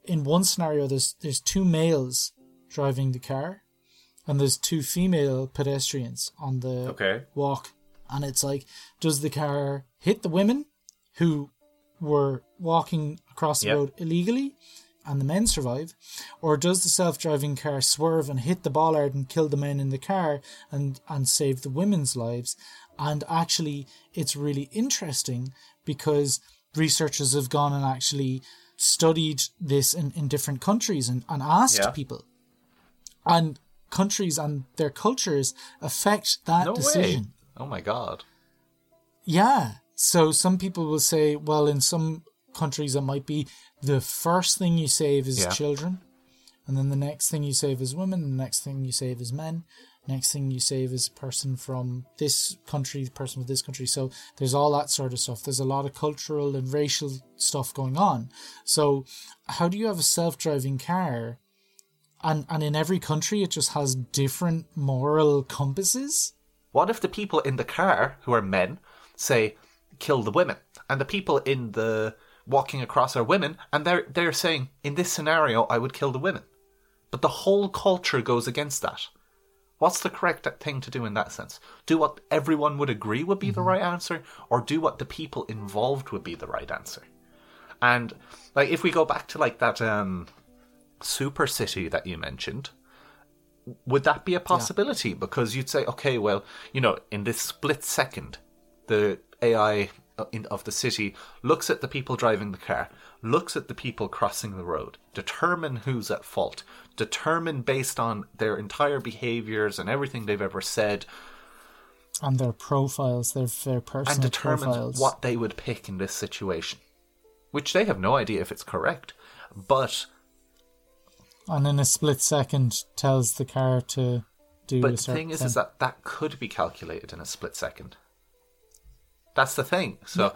in one scenario, there's there's two males driving the car, and there's two female pedestrians on the Okay. walk, and it's like, does the car hit the women who were walking across the Yep. road illegally, and the men survive, or does the self-driving car swerve and hit the bollard and kill the men in the car and and save the women's lives? And actually, it's really interesting because researchers have gone and actually studied this in, in different countries and, and asked Yeah. people and countries and their cultures affect that No decision. way. Oh my god. Yeah. So some people will say, well, in some countries, it might be the first thing you save is Yeah. children, and then the next thing you save is women, and the next thing you save is men, next thing you save is person from this country, the person from this country. So there's all that sort of stuff. There's a lot of cultural and racial stuff going on. So how do you have a self-driving car? And, and in every country, it just has different moral compasses. What if the people in the car, who are men, say, kill the women? And the people in the walking across are women, and they're they're saying, in this scenario, I would kill the women. But the whole culture goes against that. What's the correct thing to do in that sense? Do what everyone would agree would be the right answer, or do what the people involved would be the right answer? And like if we go back to like that um super city that you mentioned, would that be a possibility? Because you'd say, okay, well, you know, in this split second, the AI uh, in, of the city looks at the people driving the car, looks at the people crossing the road, determine who's at fault, determine based on their entire behaviors and everything they've ever said, And their profiles, their, their personal and determine profiles. what they would pick in this situation. Which they have no idea if it's correct, but and in a split second tells the car to do But a the thing is, is that that could be calculated in a split second. That's the thing. So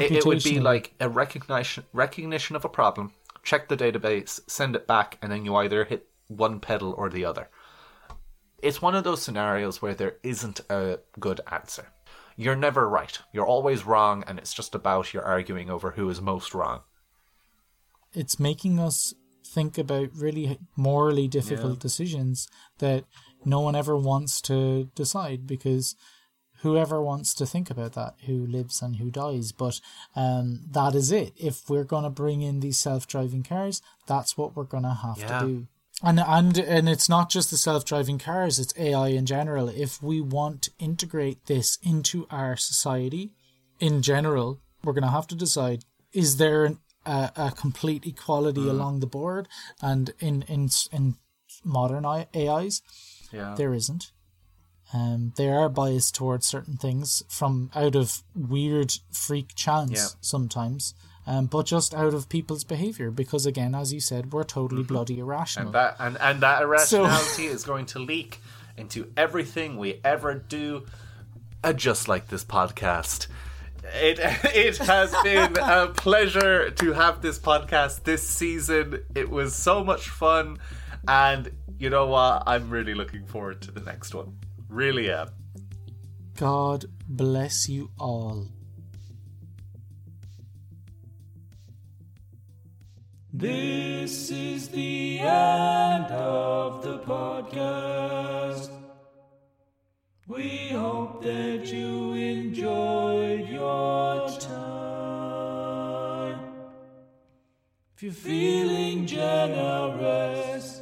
it, it would be like a recognition recognition of a problem, check the database, send it back, and then you either hit one pedal or the other. It's one of those scenarios where there isn't a good answer. You're never right. You're always wrong, and it's just about you're arguing over who is most wrong. it's making us think about really morally difficult decisions that no one ever wants to decide because whoever wants to think about that who lives and who dies but um, that is it. If we're going to bring in these self-driving cars that's what we're going to have Yeah. to do. And and and it's not just the self-driving cars it's ai in general. If we want to integrate this into our society in general we're going to have to decide is there an, a, a complete equality along the board and in in in modern ais Yeah. there isn't um, they are biased towards certain things from out of weird freak chance Yeah. sometimes um, but just out of people's behavior because again as you said we're totally bloody irrational And that and, and that irrationality is going to leak into everything we ever do, uh, just like this podcast. It it has been a pleasure to have this podcast this season. It was so much fun, and you know what? I'm really looking forward to the next one. Really am. god bless you all This is the end of the podcast. We hope that you enjoyed your time. If you're feeling generous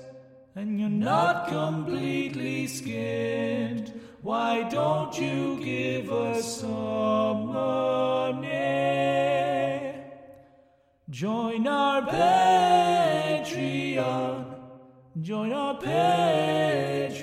and you're not completely skinned, why don't you give us some money? Join our Patreon. Join our Patreon.